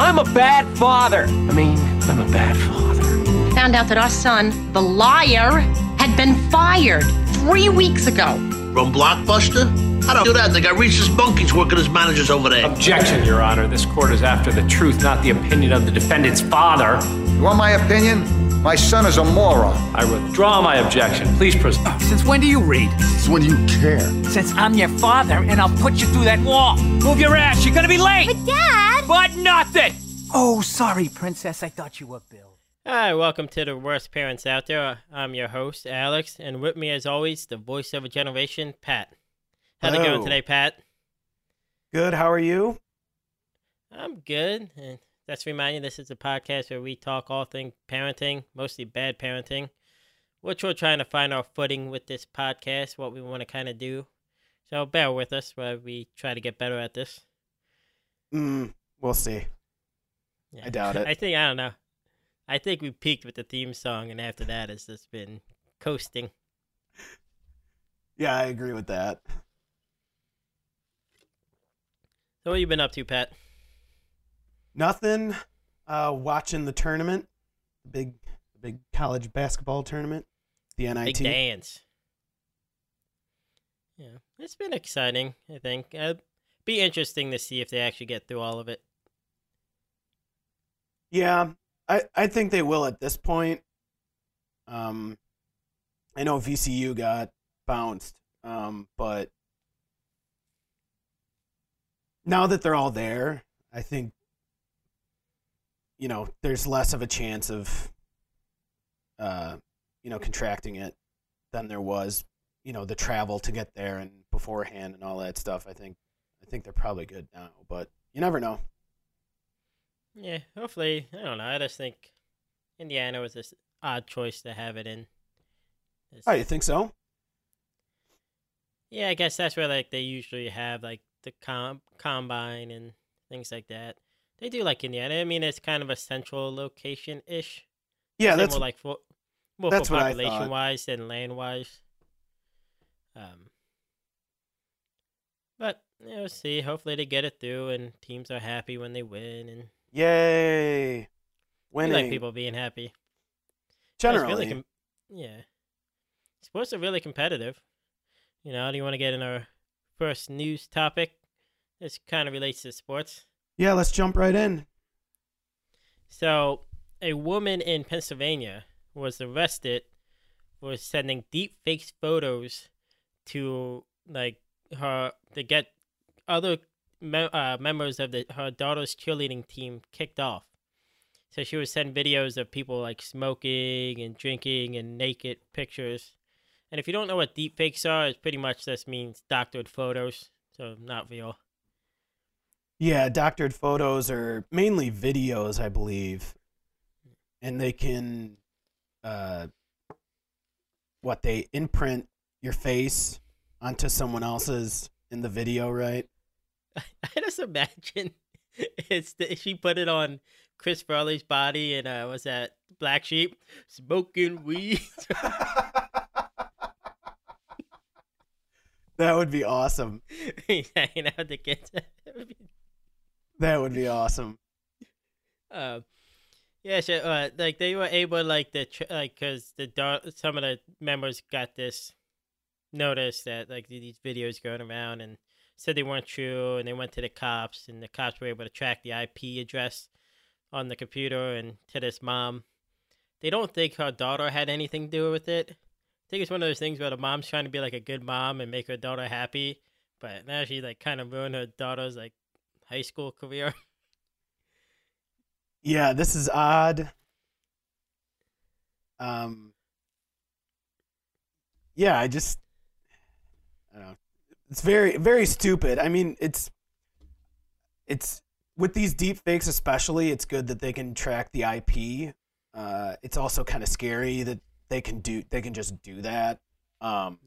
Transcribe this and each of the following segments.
I'm a bad father. I mean, I'm a bad father. Found out that our son, the liar, had been fired three weeks ago. From Blockbuster? I don't do that. They got Rhesus Monkeys working as managers over there. Objection, Your Honor. This court is after the truth, not the opinion of the defendant's father. You want my opinion? My son is a moron. I withdraw my objection. Please proceed. Oh, since when do you read? Since when do you care. Since I'm your father and I'll put you through that wall. Move your ass, you're gonna be late! But Dad! But nothing! Oh, sorry, Princess, I thought you were Bill. Hi, welcome to the worst parents out there. I'm your host, Alex, and with me, as always, the voice of a generation, Pat. How's it going today, Pat? Good. How are you? I'm good. And let's remind you, this is a podcast where we talk all things parenting, mostly bad parenting, which we're trying to find our footing with this podcast, what we want to kind of do. So bear with us while we try to get better at this. Mm, we'll see. Yeah. I doubt it. I think I don't know. I think we peaked with the theme song, and after that, it's just been coasting. Yeah, I agree with that. So what you been up to, Pat? Nothing. Uh, watching the tournament, big, big college basketball tournament, the NIT. Big dance. Yeah, it's been exciting. I think it'd be interesting to see if they actually get through all of it. Yeah, I, I think they will at this point. Um, I know VCU got bounced, um, but now that they're all there, I think you know there's less of a chance of uh, you know contracting it than there was you know the travel to get there and beforehand and all that stuff. I think I think they're probably good now, but you never know. Yeah, hopefully. I don't know. I just think Indiana was this odd choice to have it in. It's- Oh, you think so? Yeah, I guess that's where like they usually have like the com- combine and things like that. They do like Indiana. I mean, it's kind of a central location ish. Yeah, that's more like for more that's for population wise than land wise. Um, but yeah, we'll see. Hopefully, they get it through, and teams are happy when they win, and Yay! we like people being happy. Generally, really com- yeah. Sports are really competitive. You know, do you want to get in our first news topic? This kind of relates to sports. yeah. Let's jump right in. So, a woman in Pennsylvania was arrested for sending deep fake photos to like her to get other me- uh, members of the her daughter's cheerleading team kicked off. So she would send videos of people like smoking and drinking and naked pictures. And if you don't know what deep fakes are, it pretty much just means doctored photos, so not real. Yeah, doctored photos are mainly videos, I believe, and they can, uh, what they imprint your face onto someone else's in the video, right? I just imagine it's the, she put it on Chris Farley's body and uh, was that Black Sheep smoking weed. That would be awesome. Hanging out with the kids. That would be awesome. um, yeah, so uh, like they were able like the tr- like because the da- some of the members got this notice that like these videos going around and said they weren't true and they went to the cops and the cops were able to track the IP address on the computer and to this mom. They don't think her daughter had anything to do with it. I think it's one of those things where the mom's trying to be like a good mom and make her daughter happy, but now she like kind of ruined her daughter's like high school career. Yeah, this is odd. Um. Yeah, I just, I don't know. It's very, very stupid. I mean, it's, it's with these deep fakes especially. It's good that they can track the IP. Uh, it's also kind of scary that they can do, they can just do that. Um.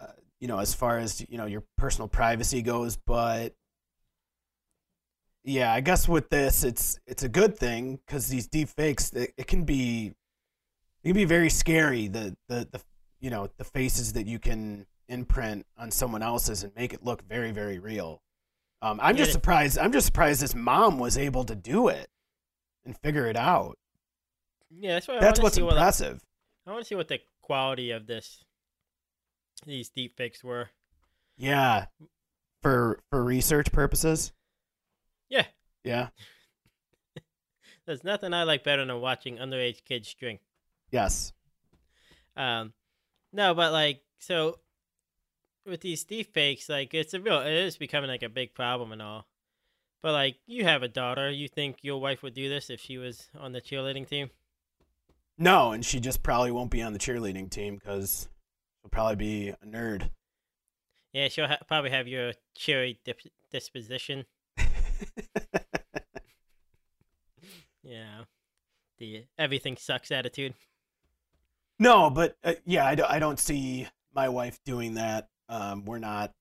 Uh, you know, as far as you know, your personal privacy goes, but yeah, I guess with this, it's it's a good thing because these deep fakes, it, it can be, it can be very scary. The, the the you know the faces that you can imprint on someone else's and make it look very very real. Um, I'm just surprised. I'm just surprised this mom was able to do it and figure it out. Yeah, that's what I That's what's see what, impressive. I want to see what the quality of this these deep fakes were. Yeah, for for research purposes. Yeah, Yeah. there's nothing I like better than watching underage kids drink. Yes. Um, no, but like so with these deepfakes, like it's a real, it is becoming like a big problem and all. But like you have a daughter, you think your wife would do this if she was on the cheerleading team? No, and she just probably won't be on the cheerleading team because she'll probably be a nerd. Yeah, she'll ha- probably have your cheery dip- disposition. Yeah, the everything sucks attitude. No, but uh, yeah, I, do, I don't see my wife doing that. Um, we're not.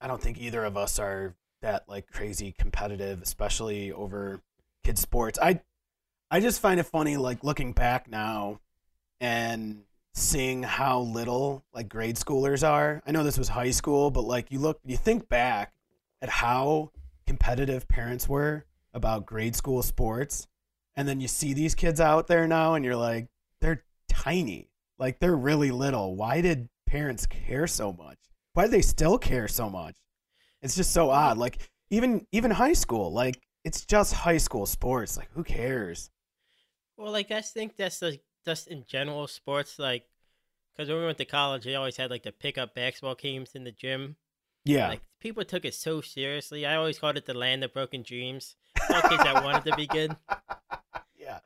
I don't think either of us are that like crazy competitive, especially over kids sports. I I just find it funny, like looking back now and seeing how little like grade schoolers are. I know this was high school, but like you look, you think back at how competitive parents were about grade school sports, and then you see these kids out there now, and you're like, they're tiny. Like they're really little. Why did parents care so much? Why do they still care so much? It's just so odd. Like even even high school, like it's just high school sports. Like who cares? Well, like I think that's like just in general sports, like because when we went to college, they always had like the pickup basketball games in the gym. Yeah. Like people took it so seriously. I always called it the land of broken dreams. All kids that wanted to be good, yeah.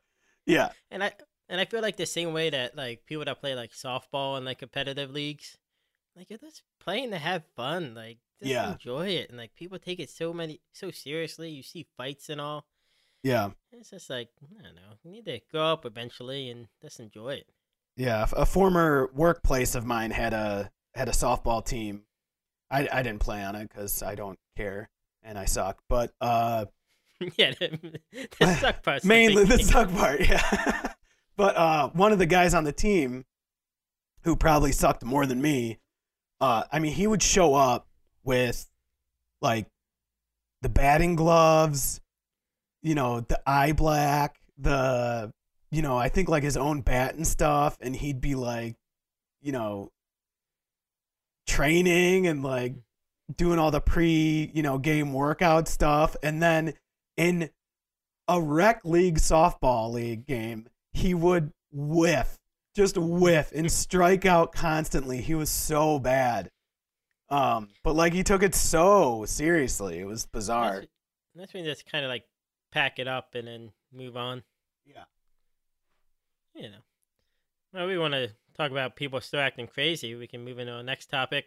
Yeah. and I and I feel like the same way that like people that play like softball and like competitive leagues, like you're just playing to have fun, like just Yeah. enjoy it, and like people take it so many so seriously. You see fights and all. Yeah. It's just like I don't know. You need to grow up eventually and just enjoy it. Yeah. A former workplace of mine had a had a softball team. I, I didn't play on it because I don't care and I suck. But uh, yeah, the, the suck part. mainly the suck part, yeah. But uh, one of the guys on the team, who probably sucked more than me, uh, I mean, he would show up with like the batting gloves, you know, the eye black, the you know, I think like his own bat and stuff, and he'd be like, you know, training and like doing all the pre, you know, game workout stuff, and then in a rec league softball league game, he would whiff, just whiff and strike out constantly. He was so bad. Um, but like he took it so seriously. It was bizarre. That's, when just kind of like pack it up and then move on. Yeah. You know. Well, we want to talk about people still acting crazy. We can move into our next topic.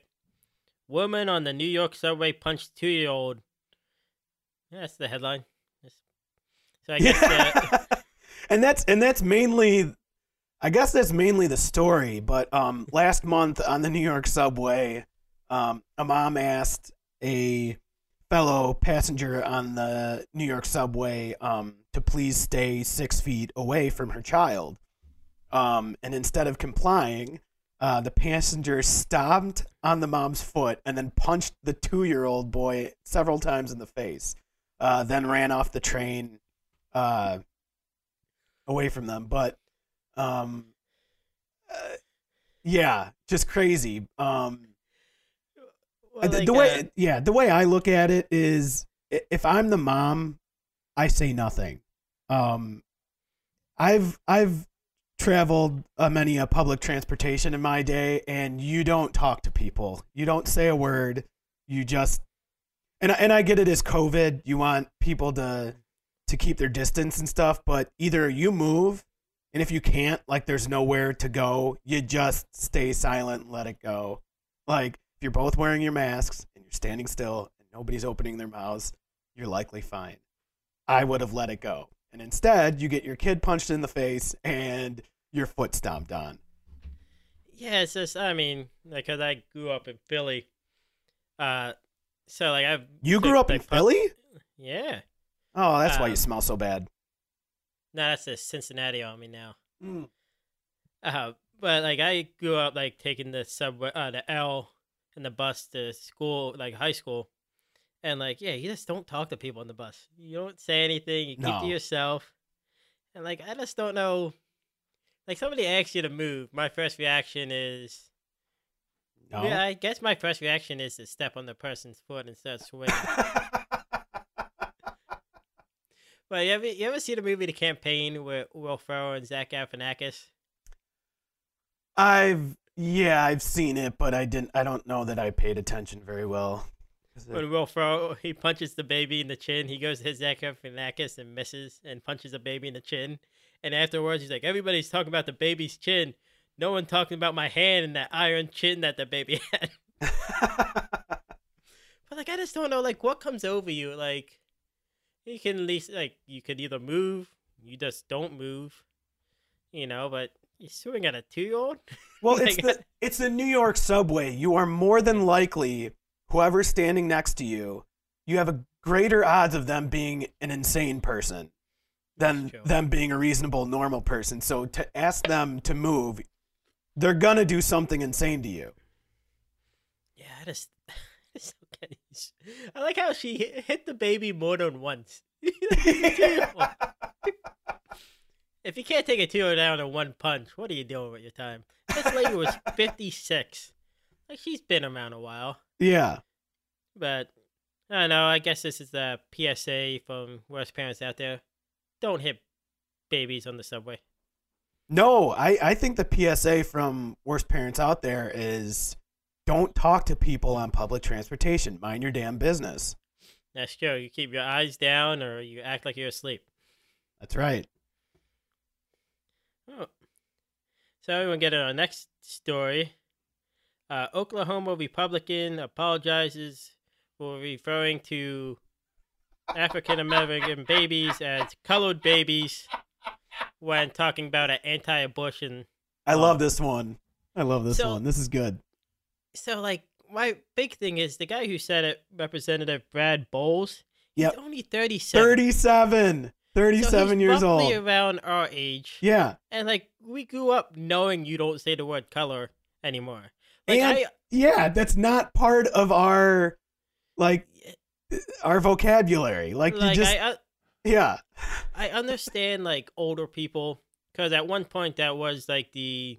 Woman on the New York subway punched two-year-old. Yeah, that's the headline. So I guess uh, and that's and that's mainly I guess that's mainly the story, but um last month on the New York subway, um a mom asked a fellow passenger on the New York subway um to please stay 6 feet away from her child. Um and instead of complying, uh, the passenger stomped on the mom's foot and then punched the two-year-old boy several times in the face. Uh, then ran off the train uh, away from them. But um, uh, yeah, just crazy. Um, well, the, like, the way, uh, yeah, the way I look at it is, if I'm the mom, I say nothing. Um, I've I've traveled uh, many a public transportation in my day, and you don't talk to people. You don't say a word. You just and and I get it as COVID. You want people to to keep their distance and stuff, but either you move, and if you can't, like there's nowhere to go, you just stay silent and let it go. Like if you're both wearing your masks and you're standing still and nobody's opening their mouths, you're likely fine. I would have let it go. And instead, you get your kid punched in the face and your foot stomped on. Yeah, it's just I mean, like, cause I grew up in Philly. Uh, so like I've You grew up in like, pu- Philly? Yeah. Oh, that's why you Um, smell so bad. No, that's the Cincinnati on me now. Mm. Uh, but like I grew up like taking the subway, uh, the L and the bus to school, like high school, And like, yeah, you just don't talk to people on the bus. You don't say anything. You keep No. to yourself. And like, I just don't know. Like, somebody asks you to move. My first reaction is, No. yeah, I guess my first reaction is to step on the person's foot and start swinging. But you ever, you ever see the movie The Campaign with Will Ferrell and Zach Galifianakis? I've yeah, I've seen it, but I didn't. I don't know that I paid attention very well. It- When Will Ferrell he punches the baby in the chin, he goes to his Zach Galifianakis and misses and punches the baby in the chin. And afterwards, he's like, "Everybody's talking about the baby's chin. No one talking about my hand and that iron chin that the baby had." But like, I just don't know, like, what comes over you. Like, you can at least like you could either move, you just don't move, you know. But you're swinging at a two-year-old. Well, Like, it's the it's the New York subway. You are more than likely whoever's standing next to you. You have a greater odds of them being an insane person than them being a reasonable, normal person. So to ask them to move, they're gonna do something insane to you. Yeah, I just, I just don't get it. I like how she hit- the baby more than once. if you can't take a two oh down in one punch, what are you doing with your time? This lady was 56. Like, she's been around a while. Yeah. But, I don't know. I guess this is the PSA from worst parents out there. Don't hit babies on the subway. No, I, I think the PSA from worst parents out there is don't talk to people on public transportation. Mind your damn business. That's true. You keep your eyes down or you act like you're asleep. That's right. Oh. So we're gonna get to our next story. Uh, Oklahoma Republican apologizes for referring to African American babies as colored babies when talking about an anti-abortion. I Oh. love this one. I love this So- one. This is good. So, like, my big thing is the guy who said it, Representative Brad Boles. Yep. He's only thirty-seven. 37. So 37 he's years roughly old. around our age. Yeah. And like we grew up knowing you don't say the word color anymore. Like And- I Yeah, that's not part of our like our vocabulary. Like, like you just I, I yeah. I understand like older people because at one point that was like the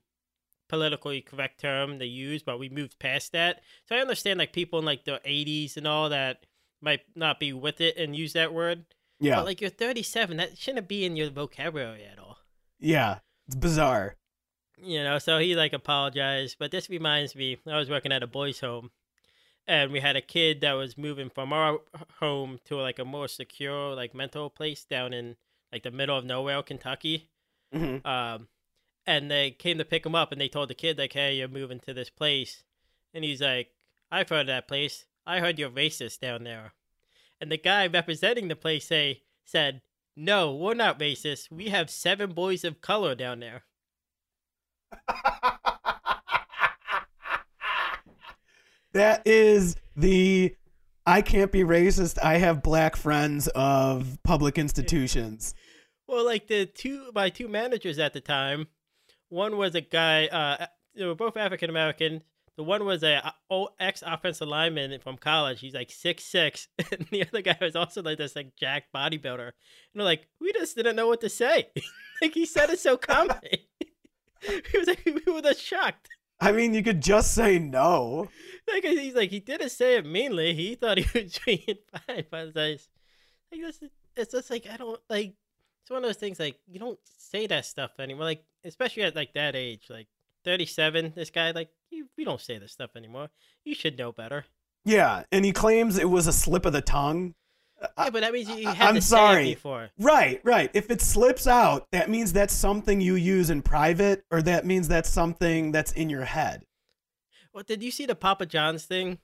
politically correct term they use, but we moved past that. So I understand like people in like the 80s and all that might not be with it and use that word. Yeah. But like you're 37, that shouldn't be in your vocabulary at all. yeah. It's bizarre. you know so he like apologized but this reminds me i was working at a boys home and we had a kid that was moving from our home to like a more secure like mental place down in like the middle of nowhere kentucky Mhm. um and they came to pick him up and they told the kid like hey you're moving to this place. And he's like i've heard of that place. I heard you're racist down there. And the guy representing the place say said no we're not racist. We have seven boys of color down there. That is the I can't be racist. I have black friends of public institutions. Well, like the two my two managers at the time, one was a guy. Uh, they were both African American. The one was a ex offensive lineman from college. He's like six six, and the other guy was also like this like jack bodybuilder. And they're like, we just didn't know what to say. like he said it so calmly. he was like, we were just shocked. I mean, you could just say no. Like he's like he didn't say it meanly. He thought he was being fine, but it's like, like this, it's just like I don't like. It's one of those things like you don't say that stuff anymore. Like especially at like that age, like thirty seven. This guy like you, we don't say this stuff anymore. You should know better. Yeah, and he claims it was a slip of the tongue. Yeah, but that means you, you I- had I'm to sorry. say it before. Right, right. If it slips out, that means that's something you use in private, or that means that's something that's in your head. Well, did you see the Papa John's thing?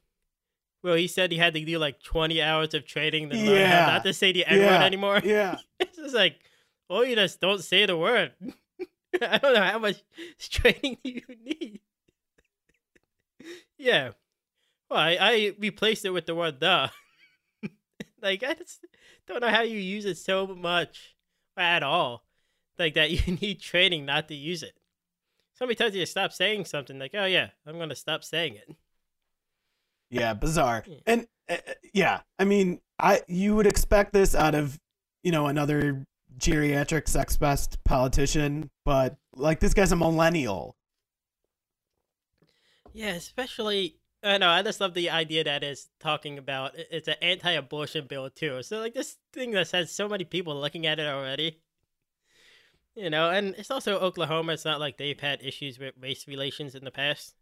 Well, he said he had to do like twenty hours of training to learn Yeah. how not to say the N word anymore. Yeah. It's just like, oh, you just don't say the word. I don't know how much training you need. yeah. Well, I, I replaced it with the word the. like, I just don't know how you use it so much at all. Like, that you need training not to use it. Somebody tells you to stop saying something, like, oh, yeah, I'm going to stop saying it. Yeah, bizarre. Yeah. And uh, yeah, I mean, I you would expect this out of you know another geriatric sex best politician, but like this guy's a millennial. Yeah, especially I know I just love the idea that is talking about it's an anti-abortion bill too. So like this thing that has so many people looking at it already. You know, and it's also Oklahoma. It's not like they've had issues with race relations in the past.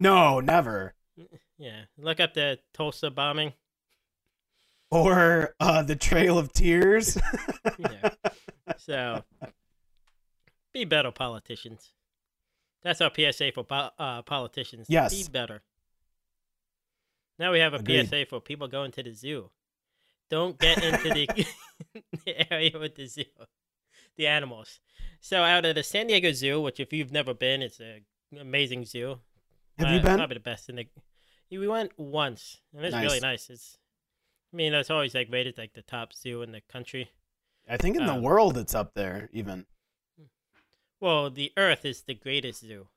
No, never. Yeah, look up the Tulsa bombing. Or uh, the Trail of Tears. Yeah. So, be better politicians. That's our PSA for po- uh, politicians. Yes. Be better. Now we have a Agreed. PSA for people going to the zoo. Don't get into the, the area with the zoo, the animals. So, out of the San Diego Zoo, which if you've never been, it's an amazing zoo. Have you Uh, been? Probably the best in the. We went once, and it's Nice. really nice. It's, I mean, it's always like rated like the top zoo in the country. I think in the Um, world it's up there even. Well, the Earth is the greatest zoo.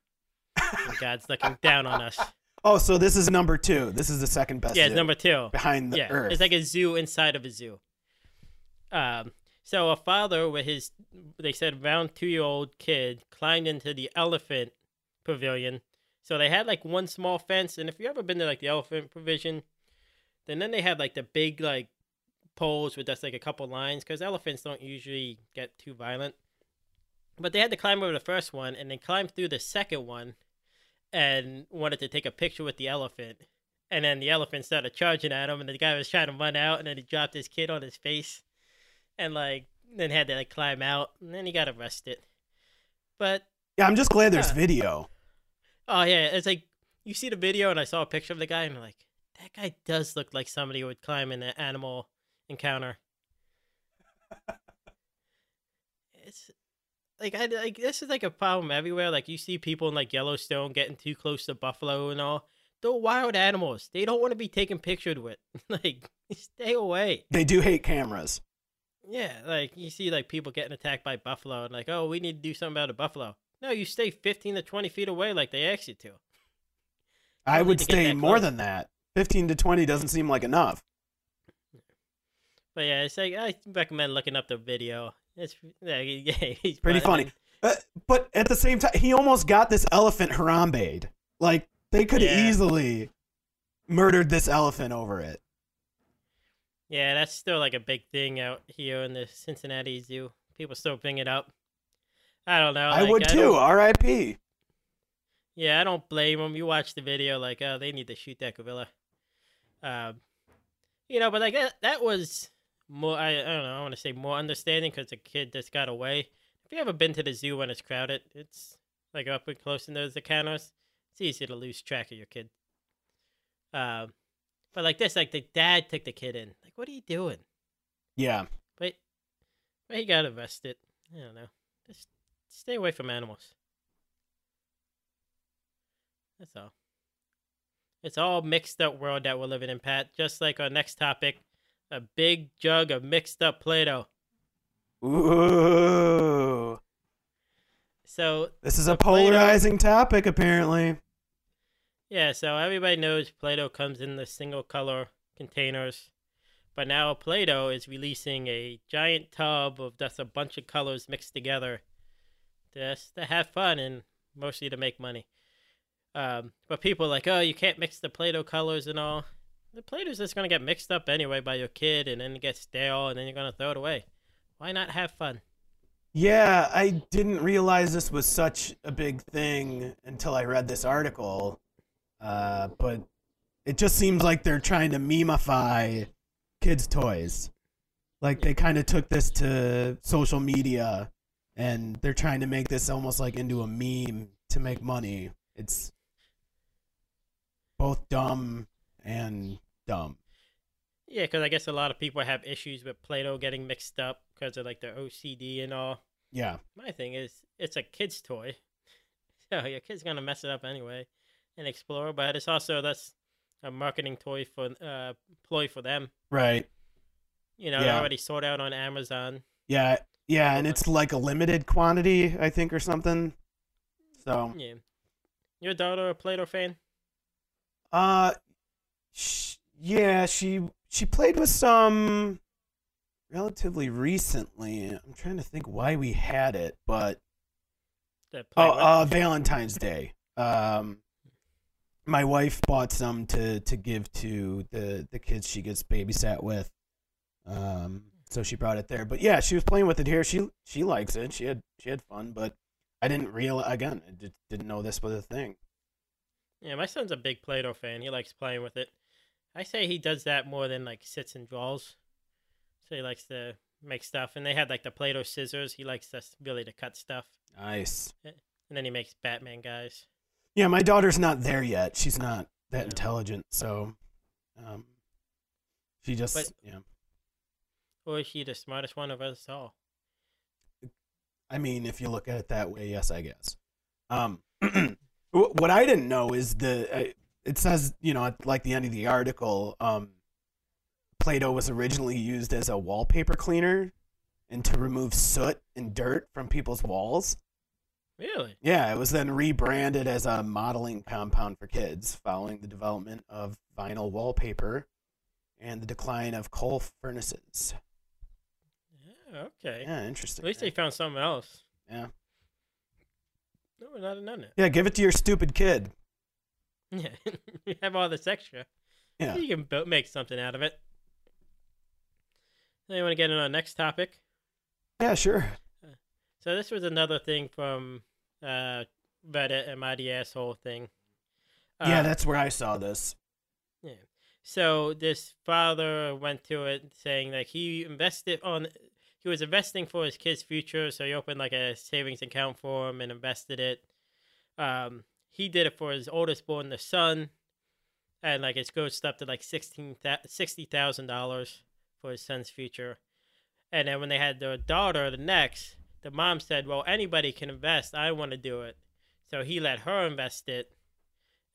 God's looking down on us. Oh, so this is number two. This is the second best. Yeah, number two. behind the yeah, Earth. it's like a zoo inside of a zoo. Um, so a father with his, they said, around two-year-old kid climbed into the elephant pavilion. So they had like one small fence, and if you ever been to like the elephant provision, then then they have like the big like poles with just like a couple lines because elephants don't usually get too violent. But they had to climb over the first one, and then climb through the second one, and wanted to take a picture with the elephant. And then the elephant started charging at him, and the guy was trying to run out, and then he dropped his kid on his face, and like then had to like climb out, and then he got arrested. But yeah, I'm just glad there's video. Oh yeah, it's like you see the video, and I saw a picture of the guy, and I'm like, that guy does look like somebody who would climb in an animal encounter. it's like I like this is like a problem everywhere. Like you see people in like Yellowstone getting too close to buffalo and all. They're wild animals. They don't want to be taken pictured with. like stay away. They do hate cameras. Yeah, like you see like people getting attacked by buffalo and like, oh, we need to do something about a buffalo. No, you stay fifteen to twenty feet away like they asked you to. I would to stay more close. than that. 15 to 20 doesn't seem like enough. But yeah, it's like I recommend looking up the video. It's yeah, he's Pretty funny. Uh, but at the same time, he almost got this elephant Harambe'd. Like, they could Yeah. easily murdered this elephant over it. Yeah, that's still like a big thing out here in the Cincinnati Zoo. People still bring it up. I don't know. I like, would don't- too. R.I.P. Yeah, I don't blame them. You watch the video, like, oh, they need to shoot that gorilla. Um, you know, but like that, that was more. I, I don't know. I want to say more understanding because the kid just got away. If you ever been to the zoo when it's crowded, it's like up and close in those encounters. It's easy to lose track of your kid. Um, but like this, like the dad took the kid in. Like, what are you doing? Yeah. But, but he got arrested. I don't know. Just stay away from animals. That's all. It's all mixed up world that we're living in, Pat. Just like our next topic, a big jug of mixed up Play-Doh. Ooh. So This is a polarizing topic, apparently. yeah, so everybody knows Play-Doh comes in the single color containers, but now Play-Doh is releasing a giant tub of just a bunch of colors mixed together, just to have fun and mostly to make money. Um, but people are like, oh, you can't mix the Play-Doh colors and all. The Play-Doh's just gonna get mixed up anyway by your kid, and then it gets stale, and then you're gonna throw it away. Why not have fun? Yeah, I didn't realize this was such a big thing until I read this article. Uh, but it just seems like they're trying to memify kids' toys. Like they kind of took this to social media and they're trying to make this almost like into a meme to make money. It's both dumb and dumb. Yeah, because I guess a lot of people have issues with Play-Doh getting mixed up because of like their OCD and all. Yeah. My thing is, it's a kid's toy, so your kid's gonna mess it up anyway and explore. But it's also that's a marketing toy for uh ploy for them. Right. You know, Yeah. already sold out on Amazon. Yeah. Yeah, and it's like a limited quantity, I think, or something. So, Yeah, your daughter a Play-Doh fan? Uh, sh- yeah, she she played with some relatively recently. I'm trying to think why we had it, but oh, uh, Valentine's Day. Um, my wife bought some to to give to the the kids she gets babysat with. Um, so she brought it there. But yeah, she was playing with it here. She she likes it. She had she had fun, but I didn't realize again. I just didn't know this was a thing. Yeah, my son's a big Play-Doh fan. He likes playing with it. I say he does that more than like sits and draws. So he likes to make stuff, and they had like the Play-Doh scissors. He likes to really to cut stuff, Nice. and then he makes Batman guys. Yeah, my daughter's not there yet. She's not that intelligent, so um, she just But- yeah. Or is she the smartest one of us all? I mean, if you look at it that way, yes, I guess. Um, what I didn't know is the uh, it says you know at like the end of the article, um, Play-Doh was originally used as a wallpaper cleaner and to remove soot and dirt from people's walls. Really? Yeah, it was then rebranded as a modeling compound for kids following the development of vinyl wallpaper and the decline of coal furnaces. Yeah, okay. Yeah, interesting. At least they found something else. Yeah. No, we're not done it. Yeah, give it to your stupid kid. Yeah, we have all this extra. Yeah. You can make something out of it. Now you want to get into our next topic? Yeah, sure. So this was another thing from uh, Reddit, am I the asshole thing. yeah, Uh, that's where I saw this. Yeah. So this father went to it saying like he invested on he was investing for his kid's future, so he opened like a savings account for him and invested it. Um, he did it for his oldest born, the son, and like it's goes up to like sixteen sixty thousand dollars for his son's future. And then when they had their daughter, the next, the mom said, "Well, anybody can invest. I want to do it." So he let her invest it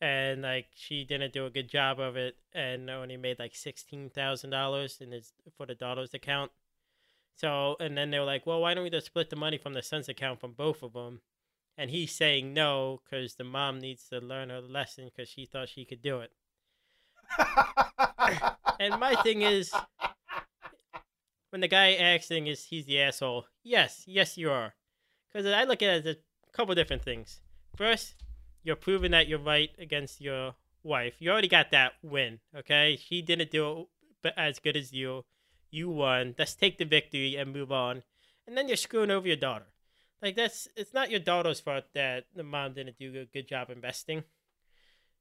and like she didn't do a good job of it and only made like sixteen thousand dollars in his for the daughter's account. So and then they were like, well, why don't we just split the money from the son's account from both of them? And he's saying no because the mom needs to learn her lesson because she thought she could do it. and my thing is, when the guy asking is he's the asshole. Yes, yes you are, because I look at it as a couple different things. First, you're proving that you're right against your wife. You already got that win, okay? She didn't do it as good as you. You won. Let's take the victory and move on. And then you're screwing over your daughter. Like that's it's not your daughter's fault that the mom didn't do a good job investing.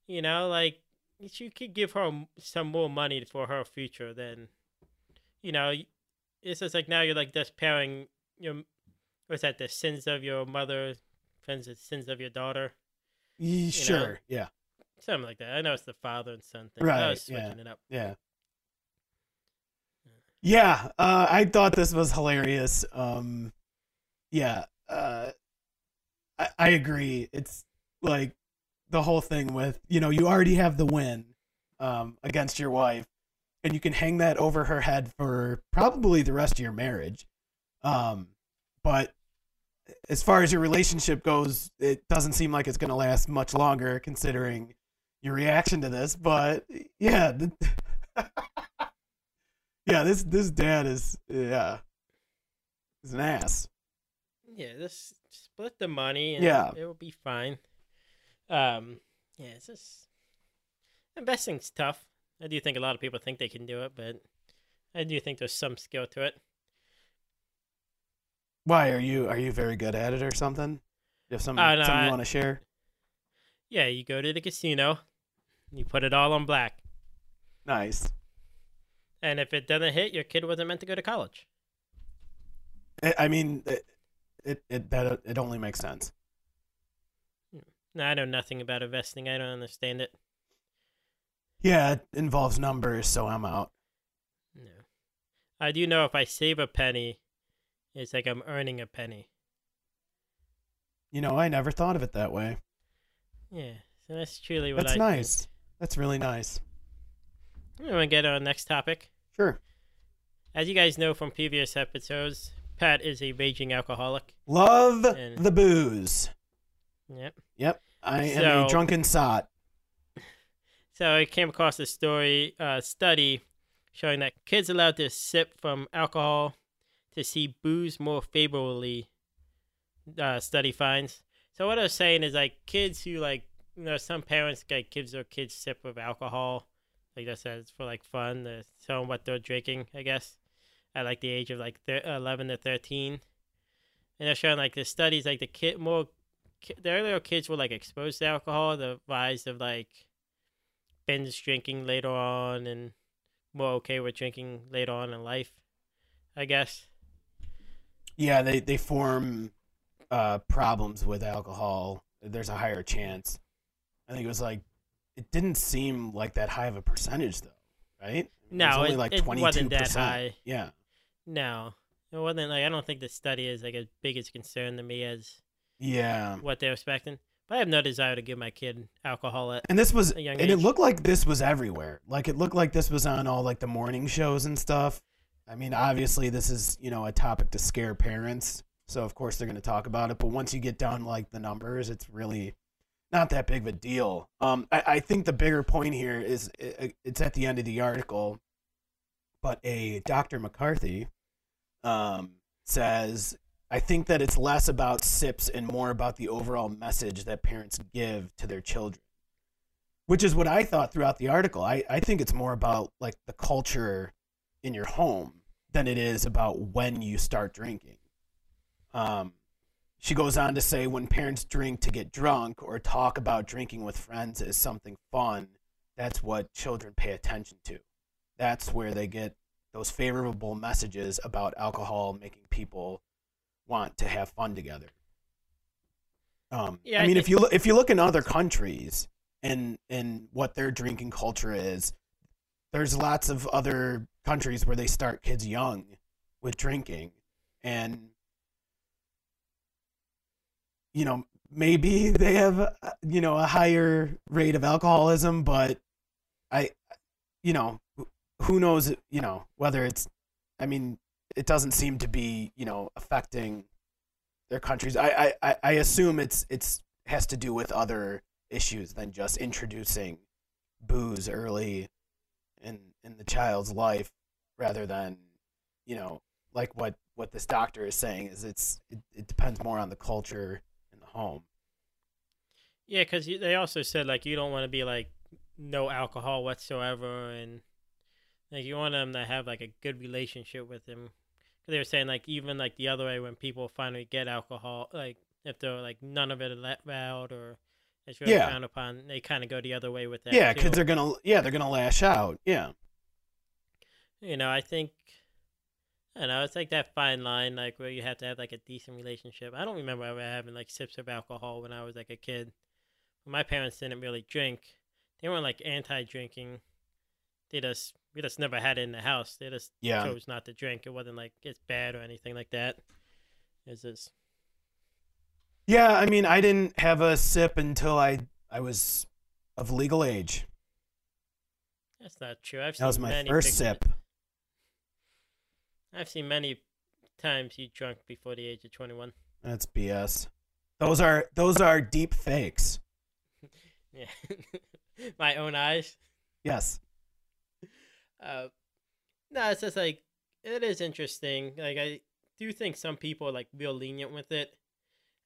You know, like you could give her some more money for her future than, you know, it's just like now you're like just pairing your, what's that? The sins of your mother, friends the sins of your daughter. Ye- sure. Yeah. Something like that. I know it's the father and son thing. I Right, was switching yeah. it up. Yeah. Yeah, uh, I thought this was hilarious. Um, yeah, uh, I, I agree. It's like the whole thing with you know you already have the win um, against your wife, and you can hang that over her head for probably the rest of your marriage. Um, but as far as your relationship goes, it doesn't seem like it's going to last much longer, considering your reaction to this. But yeah, the, yeah, this this dad is yeah, he's an ass. Yeah, just split the money and Yeah. it will be fine. Um, yeah, it's just investing's tough. I do think a lot of people think they can do it, but I do think there's some skill to it. Why are you are you very good at it or something? You have some Uh, no, something I- you want to share? Yeah, you go to the casino, you put it all on black, Nice. And if it doesn't hit, your kid wasn't meant to go to college. I mean, it it it, that, it only makes sense. No, I know nothing about investing. I don't understand it. Yeah, it involves numbers, so I'm out. No. I do know if I save a penny, it's like I'm earning a penny. You know, I never thought of it that way. Yeah, so that's truly what That's I nice. That's really nice. We want to get on our next topic. Sure. As you guys know from previous episodes, Pat is a raging alcoholic. Love And- the booze. Yep. Yep. I am So- a drunken sot. So I came across a story, uh, study showing that kids allowed to sip from alcohol to see booze more favorably. Uh, study finds. So what I was saying is like kids who like you know some parents like gives their kids sip of alcohol, like I said, it's for like fun to tell them what they're drinking. I guess at like the age of like thir- eleven to thirteen, and they're showing like the studies like the kid more ki- the earlier kids were like exposed to alcohol, the rise of like binge drinking later on and more okay with drinking later on in life, I guess. Yeah, they they form uh, problems with alcohol. There's a higher chance. I think it was like it didn't seem like that high of a percentage though, right? it was No, only it- like wasn't that 22%. high. Yeah, No, it wasn't like I don't think the study is like as big as concern to me as yeah. what they're expecting. But I have no desire to give my kid alcohol at And this was, and young it looked like this was everywhere. Like it looked like this was on all like the morning shows and stuff. I mean, obviously this is you know a topic to scare parents, so of course they're going to talk about it. But once you get down like the numbers, it's really not that big of a deal. Um, I, I think the bigger point here is i it's at the end of the article, but a Dr. McCarthy um, says, I think that it's less about sips and more about the overall message that parents give to their children, which is what I thought throughout the article. I, I think it's more about like the culture in your home than it is about when you start drinking. Um, she goes on to say when parents drink to get drunk or talk about drinking with friends as something fun, that's what children pay attention to. That's where they get those favorable messages about alcohol making people want to have fun together. Um, Yeah, I I mean, if you look, if you look in other countries and and what their drinking culture is, there's lots of other countries where they start kids young with drinking, and you know maybe they have uh, you know a higher rate of alcoholism, but I, you know, who knows you know whether it's i mean it doesn't seem to be you know affecting their countries. I i I- assume it's it's has to do with other issues than just introducing booze early in in the child's life rather than you know like what what this doctor is saying is it's it, it depends more on the culture home Yeah, because they also said like you don't want to be like no alcohol whatsoever, and like you want them to have like a good relationship with him. Because they were saying like even like the other way when people finally get alcohol, like if they're like none of it allowed or it's really Yeah. frowned upon, they kind of go the other way with that. yeah kids are gonna yeah they're gonna lash out yeah you know, I think I know, it's like that fine line, like where you have to have like a decent relationship. I don't remember ever having like sips of alcohol when I was like a kid. My parents didn't really drink. They weren't like anti-drinking. They just we just never had it in the house. They just Yeah. chose not to drink. It wasn't like it's bad or anything like that. It's just Yeah, I mean, I didn't have a sip until I I was of legal age. that's not true. I've seen That was my first sip. I've seen many times you drunk before the age of twenty-one. That's BS. Those are those are deep fakes. Yeah, my own eyes. Yes. Uh, no, it's just like it is interesting. Like I do think some people are like real lenient with it,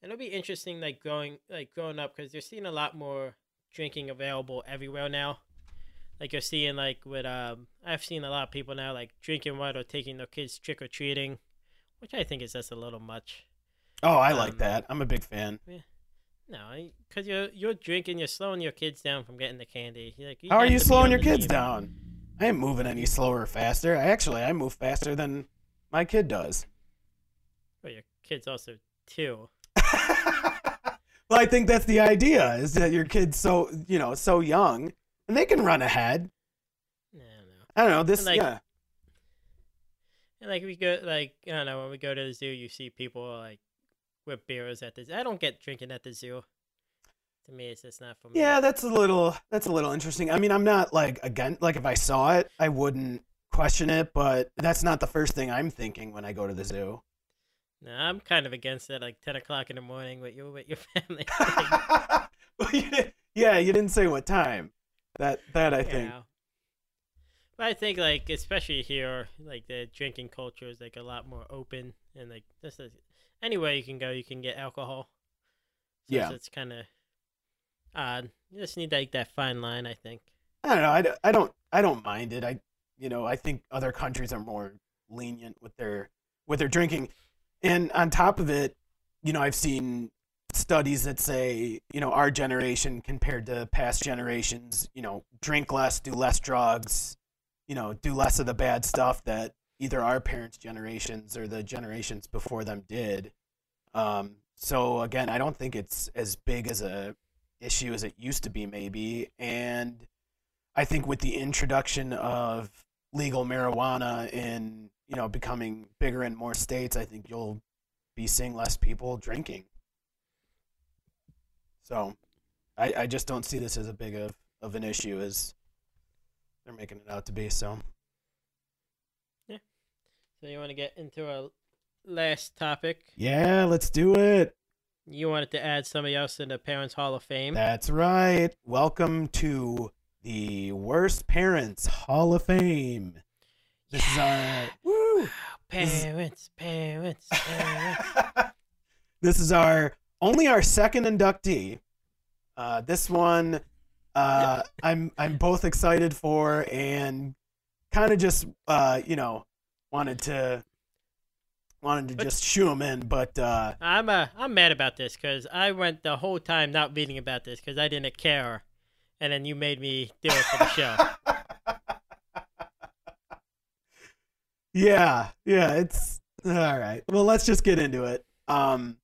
and it'll be interesting like growing like growing up because you're seeing a lot more drinking available everywhere now. Like you're seeing like with um, I've seen a lot of people now like drinking water or taking their kids trick or treating, which I think is just a little much. Oh, I like Um, that. I'm a big fan. Yeah. No, because you're you're drinking, you're slowing your kids down from getting the candy. Like, How are you slowing your kids down? I ain't moving any slower or faster. I actually I move faster than my kid does. Well, your kids also too. well, I think that's the idea is that your kid's so you know so young and they can run ahead. I don't know this. And, like, yeah, And like we go, like I don't know, when we go to the zoo, you see people like with beers at the. I don't get drinking at the zoo. To me, it's just not for me. yeah, that's a little that's a little interesting. I mean, I'm not like again like if I saw it, I wouldn't question it, but that's not the first thing I'm thinking when I go to the zoo. No, I'm kind of against it. Like ten o'clock in the morning with you with your family. Well, you yeah, you didn't say what time. That that I think. know. But I think like especially here, like the drinking culture is like a lot more open and like this is anywhere you can go, you can get alcohol. So Yeah. it's, it's kind of odd. You just need like that fine line, I think. I don't know. I, don't- I don't I don't mind it. I you know I think other countries are more lenient with their with their drinking, and on top of it, you know I've seen studies that say you know our generation compared to past generations, you know drink less, do less drugs, you know do less of the bad stuff that either our parents' generations or the generations before them did. Um, so again, I don't think it's as big as a issue as it used to be, maybe, and I think with the introduction of legal marijuana in you know becoming bigger in more states, I think you'll be seeing less people drinking. So, I, I just don't see this as a big of, of an issue as they're making it out to be. So, yeah. So you want to get into our last topic? yeah, let's do it. You wanted to add somebody else in the Parents Hall of Fame. That's right. Welcome to the Worst Parents Hall of Fame. This is our woo. Parents, parents, parents. this is our only our second inductee. Uh, this one, uh, I'm I'm both excited for and kind of just uh, you know wanted to wanted to But- just shoo him in, but uh, I'm uh, I'm mad about this because I went the whole time not reading about this because I didn't care, and then you made me do it for the show. Yeah, yeah, it's all right. Well, let's just get into it. Um,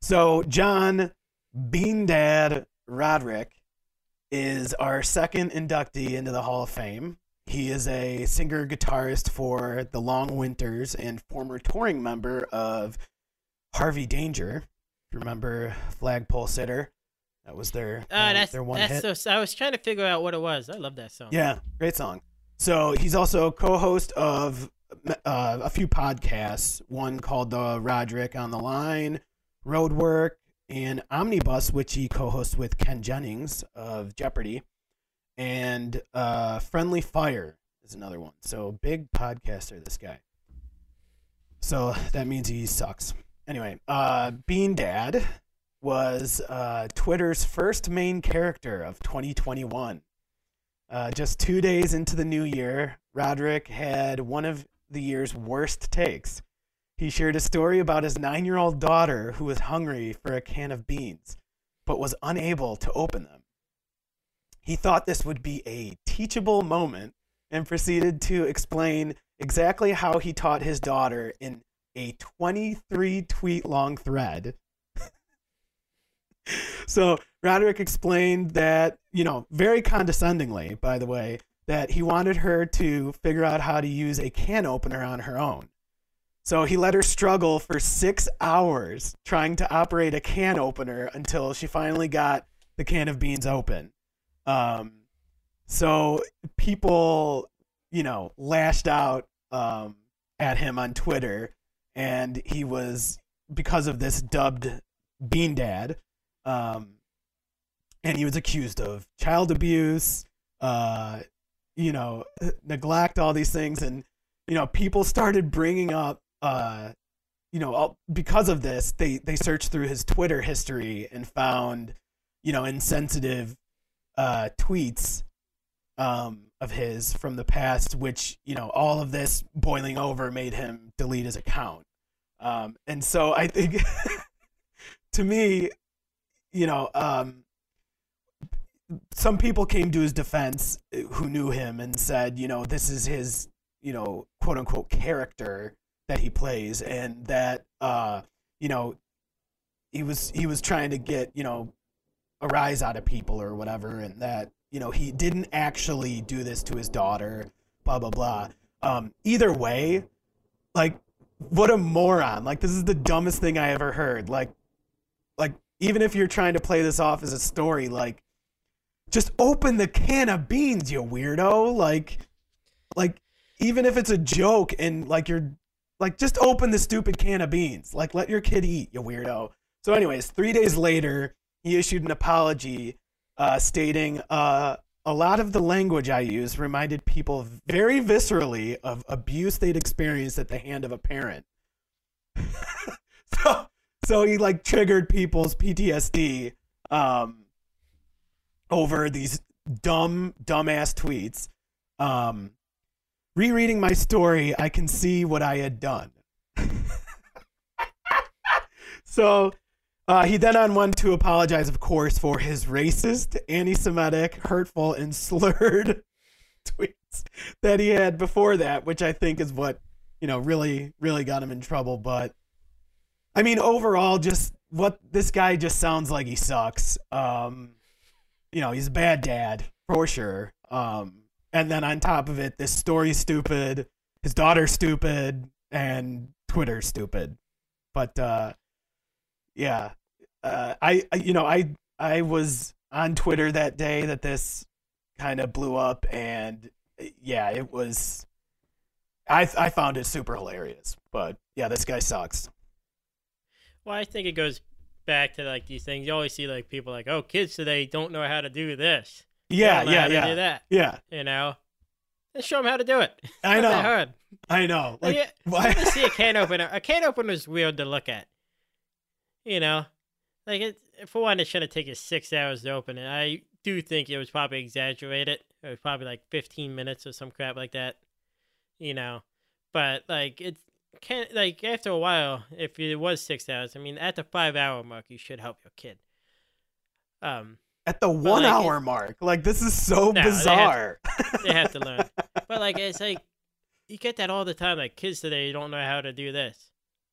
so John Bean Dad Roderick is our second inductee into the Hall of Fame. He is a singer guitarist for the Long Winters and former touring member of Harvey Danger. Remember Flagpole Sitta, that was their Uh, uh, that's their one that's hit. so. I was trying to figure out what it was. I love that song. Yeah, great song. So he's also co-host of uh, a few podcasts. One called the Roderick on the Line, Roadwork, and Omnibus, which he co-hosts with Ken Jennings of Jeopardy, and uh, Friendly Fire is another one. So big podcaster, this guy. So that means he sucks. Anyway, uh, Bean Dad was uh, Twitter's first main character of 2021. Uh, just two days into the new year, Roderick had one of the year's worst takes. He shared a story about his nine year old daughter who was hungry for a can of beans, but was unable to open them. He thought this would be a teachable moment and proceeded to explain exactly how he taught his daughter in a 23 tweet long thread. so Roderick explained that, you know, very condescendingly, by the way, that he wanted her to figure out how to use a can opener on her own. So he let her struggle for six hours trying to operate a can opener until she finally got the can of beans open. Um, so people, you know, lashed out um, at him on Twitter, and he was because of this dubbed Bean Dad, um, and he was accused of child abuse, uh, you know, neglect, all these things, and you know, people started bringing up, uh, you know, because of this, they they searched through his Twitter history and found, you know, insensitive uh, tweets um, of his from the past, which you know, all of this boiling over made him delete his account. Um, and so I think, to me, you know, um, some people came to his defense who knew him and said, you know, this is his, you know, quote unquote character that he plays, and that, uh, you know, he was he was trying to get, you know, a rise out of people or whatever, and that, you know, he didn't actually do this to his daughter, blah blah blah. Um, either way, like, what a moron! Like, this is the dumbest thing I ever heard. Like, like even if you're trying to play this off as a story, like just open the can of beans, you weirdo. Like, like even if it's a joke and like you're like just open the stupid can of beans. Like let your kid eat, you weirdo. So, anyways, three days later, he issued an apology, uh, stating, uh, a lot of the language I used reminded people very viscerally of abuse they'd experienced at the hand of a parent. so, so he like triggered people's PTSD um, over these dumb, dumbass tweets. Um, rereading my story, I can see what I had done. so uh, he then on one to apologize, of course, for his racist, anti-Semitic, hurtful, and slurred tweets that he had before that, which I think is what you know really, really got him in trouble. But I mean, overall, just what this guy just sounds like he sucks. Um, you know, he's a bad dad for sure. Um, and then on top of it, this story's stupid, his daughter's stupid, and Twitter's stupid. But uh, yeah, uh, I, I you know I I was on Twitter that day that this kind of blew up, and yeah, it was. I I found it super hilarious, but yeah, this guy sucks. Well, I think it goes back to like these things. You always see like people like, "Oh, kids today don't know how to do this." Yeah, yeah, yeah, Do that, yeah. you know. Let's show them how to do it. I know. hard. I know. Like, why? to see a can opener. A can opener is weird to look at. You know, like it. For one, it should have taken six hours to open it. I do think it was probably exaggerated. It was probably like fifteen minutes or some crap like that. You know, but like it's can like after a while, if it was six hours, I mean, at the five hour mark, you should help your kid. Um, At the one like, hour mark, like this is so No, they have- bizarre. they have to learn. But like it's like you get that all the time. Like kids today don't know how to do this.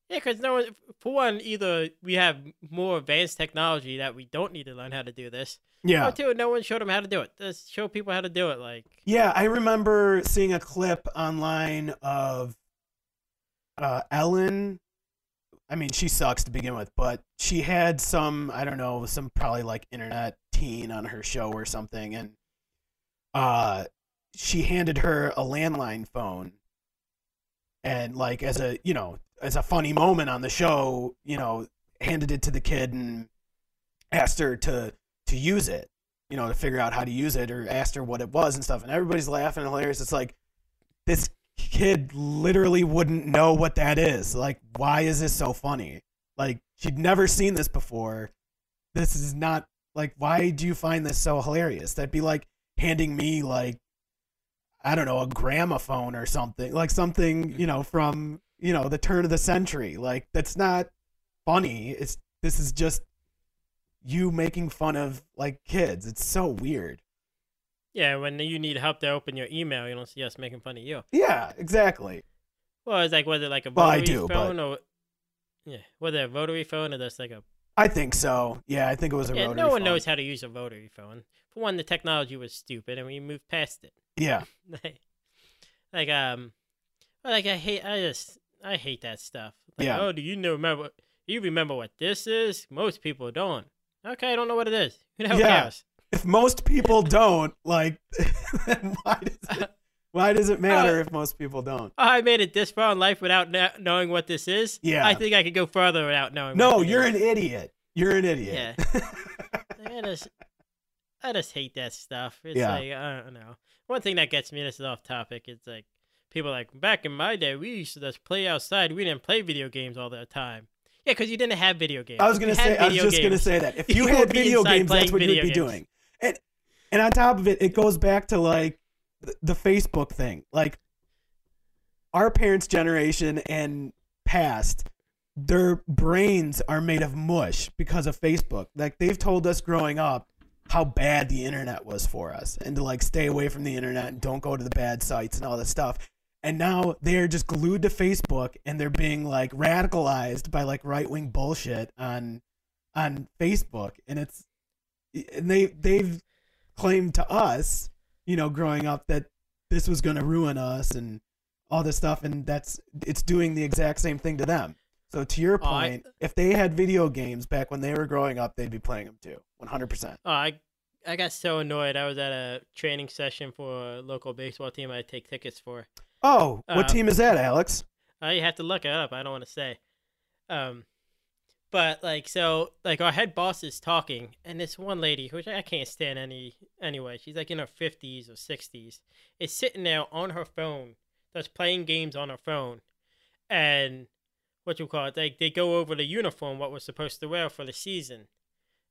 Yeah, because no one. For one, either we have more advanced technology that we don't need to learn how to do this, yeah, or two, no one showed them how to do it. Just show people how to do it. Like Yeah, I remember seeing a clip online of uh, Ellen. I mean, she sucks to begin with, but she had some, I don't know, some probably like internet teen on her show or something. And uh, she handed her a landline phone. And, like, as a, you know, as a funny moment on the show, you know, handed it to the kid and asked her to to use it you know, to figure out how to use it or asked her what it was and stuff. And everybody's laughing hilarious. It's like, this kid literally wouldn't know what that is. Like, why is this so funny? Like, she'd never seen this before. This is not, like, why do you find this so hilarious? That'd be like handing me, like, I don't know, a gramophone or something. Like, something, mm-hmm. you know, from, you know, the turn of the century. Like, that's not funny. It's, this is just you making fun of like kids. It's so weird. yeah, when you need help to open your email, you don't see us making fun of you. Yeah, exactly. Well, it's like was it like a Well, I rotary do, but- phone or yeah, was it a rotary phone or just like a I think so. Yeah, I think it was a yeah? rotary No one phone. knows how to use a rotary phone. For one, the technology was stupid, and we moved past it. Yeah, like, like um, like I hate, I just, I hate that stuff. Like, Yeah. Oh, do you know remember? You remember what this is? Most people don't. Okay, I don't know what it is. Who the hell Yeah. cares? if most people don't, like, then why does it? Why does it matter uh, if most people don't? I made it this far in life without kn- knowing what this is. Yeah. I think I could go further without knowing. No, what you're is. an idiot. You're an idiot. Yeah. I just, I just hate that stuff. It's Yeah. like I don't know. One thing that gets me. This is off topic. It's like people like back in my day, we used to just play outside. We didn't play video games all the time. Yeah, because you didn't have video games. I was gonna say. I was just gonna say that if you you had video games, that's what you'd be games. doing. And and on top of it, it goes back to like the Facebook thing. Like our parents' generation and past, their brains are made of mush because of Facebook. Like they've told us growing up how bad the internet was for us and to like stay away from the internet and don't go to the bad sites and all this stuff. And now they're just glued to Facebook and they're being like radicalized by like right wing bullshit on on Facebook. And it's and they they've claimed to us, you know, growing up that this was going to ruin us and all this stuff, and that's it's doing the exact same thing to them. So to your Oh, I- point, if they had video games back when they were growing up, they'd be playing them too, one hundred percent. Oh, I I got so annoyed. I was at a training session for a local baseball team I take tickets for. Oh, what Uh, team is that, Alex? I have to look it up. I don't want to say. Um, But like so, like our head boss is talking, and this one lady, which I can't stand any anyway, she's like in her fifties or sixties, is sitting there on her phone, just playing games on her phone, and what you call it, like they go over the uniform, what we're supposed to wear for the season,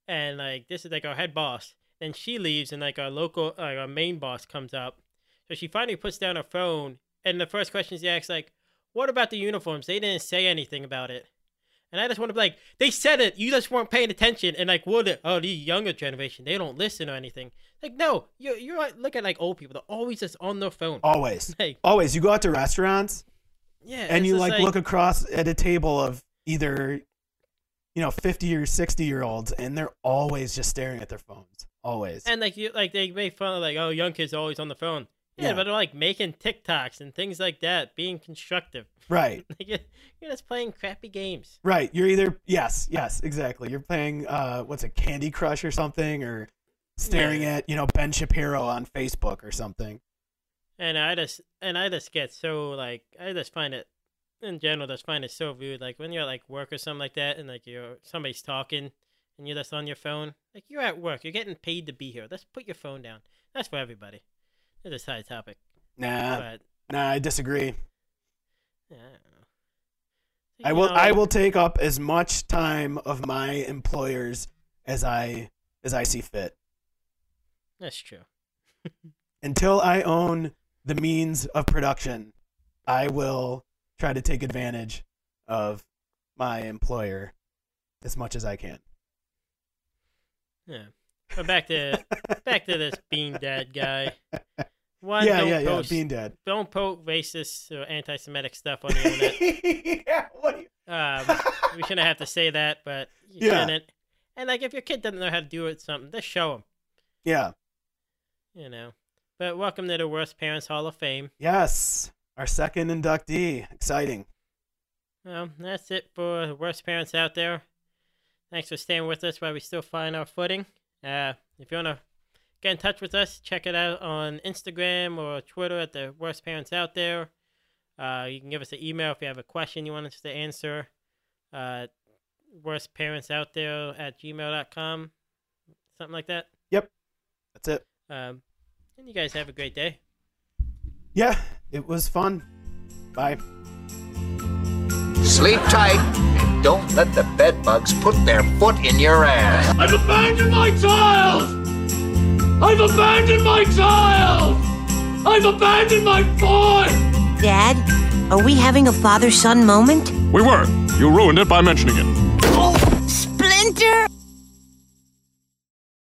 and like this is like our head boss. Then she leaves, and like our local, like our main boss comes up. So she finally puts down her phone, and the first question she asks, like, "What about the uniforms? They didn't say anything about it." And I just want to be like, they said it. You just weren't paying attention. And like, what? Oh, the younger generation, they don't listen or anything. Like, no, you you're like, look at like old people. They're always just on their phone. Always. Like, Always. You go out to restaurants yeah. and you just like, look across at a table of either, you know, 50 or 60 year olds, and they're always just staring at their phones. Always. and like you like they make fun of like, oh, young kids are always on the phone. Yeah, Yeah. but they're like making TikToks and things like that, being constructive. right. Like, you're you're just playing crappy games. Right. You're either yes, yes, exactly. You're playing uh what's a Candy Crush or something, or staring Yeah. at, you know, Ben Shapiro on Facebook or something. And I just and I just get so like I just find it in general just find it so rude. Like when you're at like work or something like that and like you're somebody's talking and you're just on your phone. Like you're at work. You're getting paid to be here. Let's put your phone down. That's for everybody. It's a side topic. Nah, But nah, I disagree. yeah, I. I will know, I will take up as much time of my employers as I as I see fit. That's true. Until I own the means of production, I will try to take advantage of my employer as much as I can. Yeah. But back to back to this bean dad guy. One, yeah, yeah, yeah. post Being dead. don't post racist or anti-Semitic stuff on the internet. yeah, what you- Um, we shouldn't have to say that, but you Yeah. shouldn't. And like, if your kid doesn't know how to do it, something, just show them. yeah. You know. But welcome to the Worst Parents Hall of Fame. Yes. Our second inductee. Exciting. Well, that's it for the worst parents out there. Thanks for staying with us while we still find our footing. Uh, if you wanna get in touch with us, check it out on Instagram or Twitter at the Worst Parents Out There. Uh, you can give us an email if you have a question you want us to answer. Uh, worst parents out there at gmail.com. Something like that. Yep. That's it. Um, and you guys have a great day. Yeah, it was fun. Bye. Sleep tight and don't let the bed bugs put their foot in your ass. I've abandoned my child! I've abandoned my child! I've abandoned my boy! Dad, are we having a father son moment? We were. You ruined it by mentioning it. Oh, Splinter!